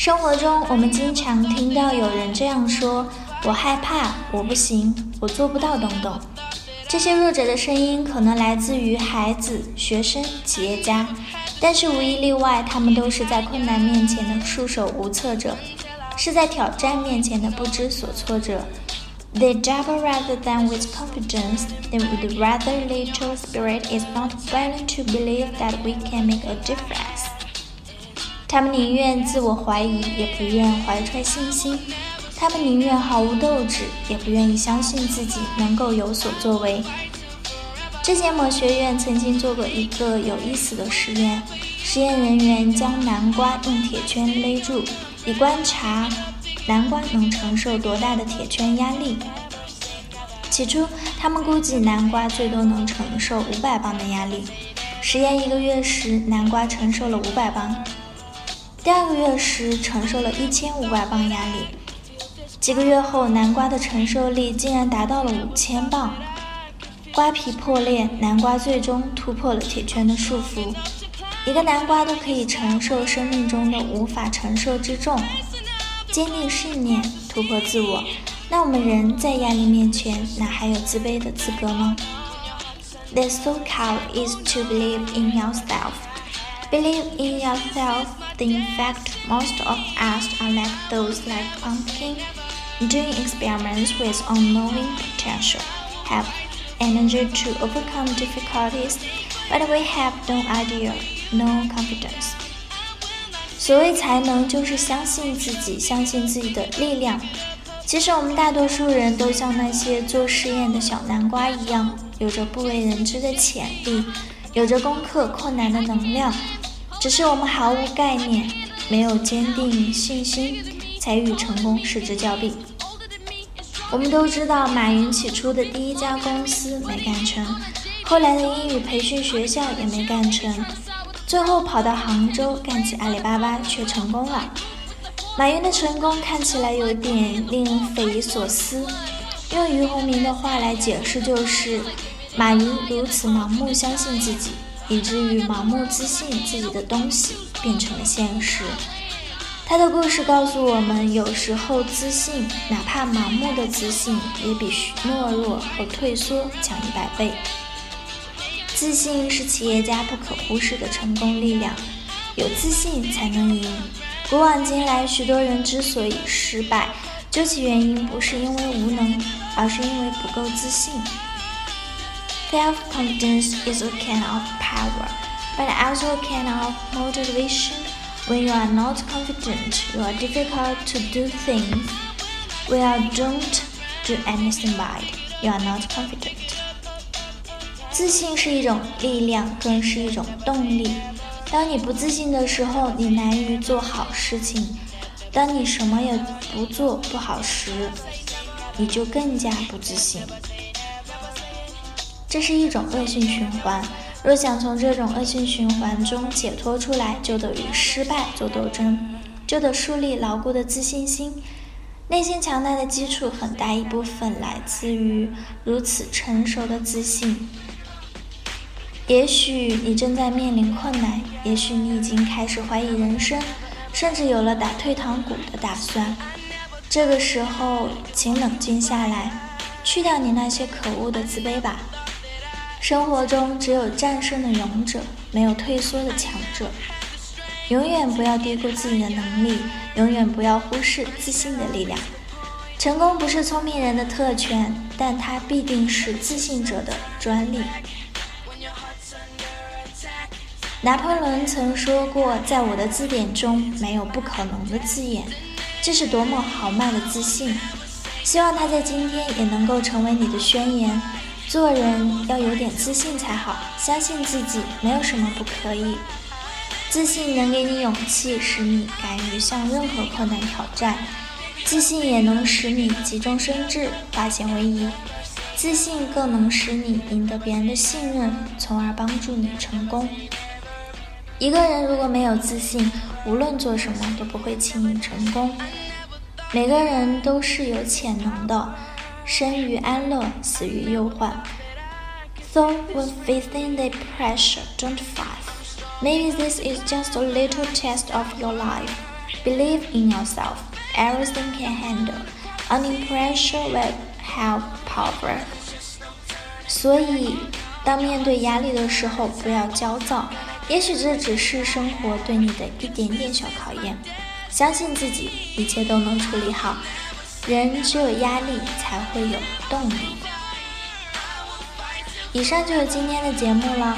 生活中，我们经常听到有人这样说：“我害怕，我不行，我做不到，等等。”这些弱者的声音可能来自于孩子、学生、企业家，但是无一例外，他们都是在困难面前的束手无策者，是在挑战面前的不知所措者。They double rather than with confidence. They would rather little spirit is not willing to believe that we can make a difference. 他们宁愿自我怀疑，也不愿怀揣信心；他们宁愿毫无斗志，也不愿意相信自己能够有所作为。之前某学院曾经做过一个有意思的实验，实验人员将南瓜用铁圈勒住，以观察南瓜能承受多大的铁圈压力。起初，他们估计南瓜最多能承受五百磅的压力。实验一个月时，南瓜承受了五百磅。第二个月时承受了一千五百磅压力，几个月后，南瓜的承受力竟然达到了五千磅。瓜皮破裂，南瓜最终突破了铁圈的束缚。一个南瓜都可以承受生命中的无法承受之重。坚定信念，突破自我。那我们人在压力面前，哪还有自卑的资格呢 the so call is to believe in yourself. Believe in yourself. In fact, most of us are like those like pumpkin, doing experiments with unknowing potential, have energy to overcome difficulties, but we have no idea, no confidence. 所谓才能，就是相信自己，相信自己的力量。其实我们大多数人都像那些做试验的小南瓜一样，有着不为人知的潜力，有着攻克困难的能量。 只是我们毫无概念，没有坚定信心，才与成功失之交臂。我们都知道，马云起初的第一家公司没干成，后来的英语培训学校也没干成，最后跑到杭州干起阿里巴巴却成功了。马云的成功看起来有点令人匪夷所思，用俞洪明的话来解释，就是马云如此盲目相信自己。以至于盲目自信自己的东西变成了现实。他的故事告诉我们，有时候自信，哪怕盲目的自信，也比懦弱和退缩强一百倍。自信是企业家不可忽视的成功力量，有自信才能赢。古往今来，许多人之所以失败，究其原因，不是因为无能，而是因为不够自信。Self-confidence is a kind of power, but also a kind of motivation. When you are not confident, you are difficult to do things. When you don't do anything right, you are not confident. 自信是一种力量，更是一种动力。当你不自信的时候，你难于做好事情；当你什么也不做不好时，你就更加不自信。 这是一种恶性循环。若想从这种恶性循环中解脱出来，就得与失败做斗争，就得树立牢固的自信心。内心强大的基础，很大一部分来自于如此成熟的自信。也许你正在面临困难，也许你已经开始怀疑人生，甚至有了打退堂鼓的打算。这个时候，请冷静下来，去掉你那些可恶的自卑吧。生活中只有战胜的勇者，没有退缩的强者。永远不要低估自己的能力，永远不要忽视自信的力量。成功不是聪明人的特权，但它必定是自信者的专利。拿破仑曾说过：“在我的字典中没有不可能的字眼。”这是多么豪迈的自信！希望他在今天也能够成为你的宣言。做人要有点自信才好，相信自己，没有什么不可以。自信能给你勇气，使你敢于向任何困难挑战；自信也能使你急中生智，化险为夷；自信更能使你赢得别人的信任，从而帮助你成功。一个人如果没有自信，无论做什么都不会轻易成功。每个人都是有潜能的。生于安乐，死于忧患。So when facing the pressure, don't fight. Maybe this is just a little test of your life. Believe in yourself. Everything can handle. Under pressure will have power. 所以，当面对压力的时候，不要焦躁。也许这只是生活对你的一点点小考验。相信自己，一切都能处理好。 人只有压力，才会有动力。以上就是今天的节目了。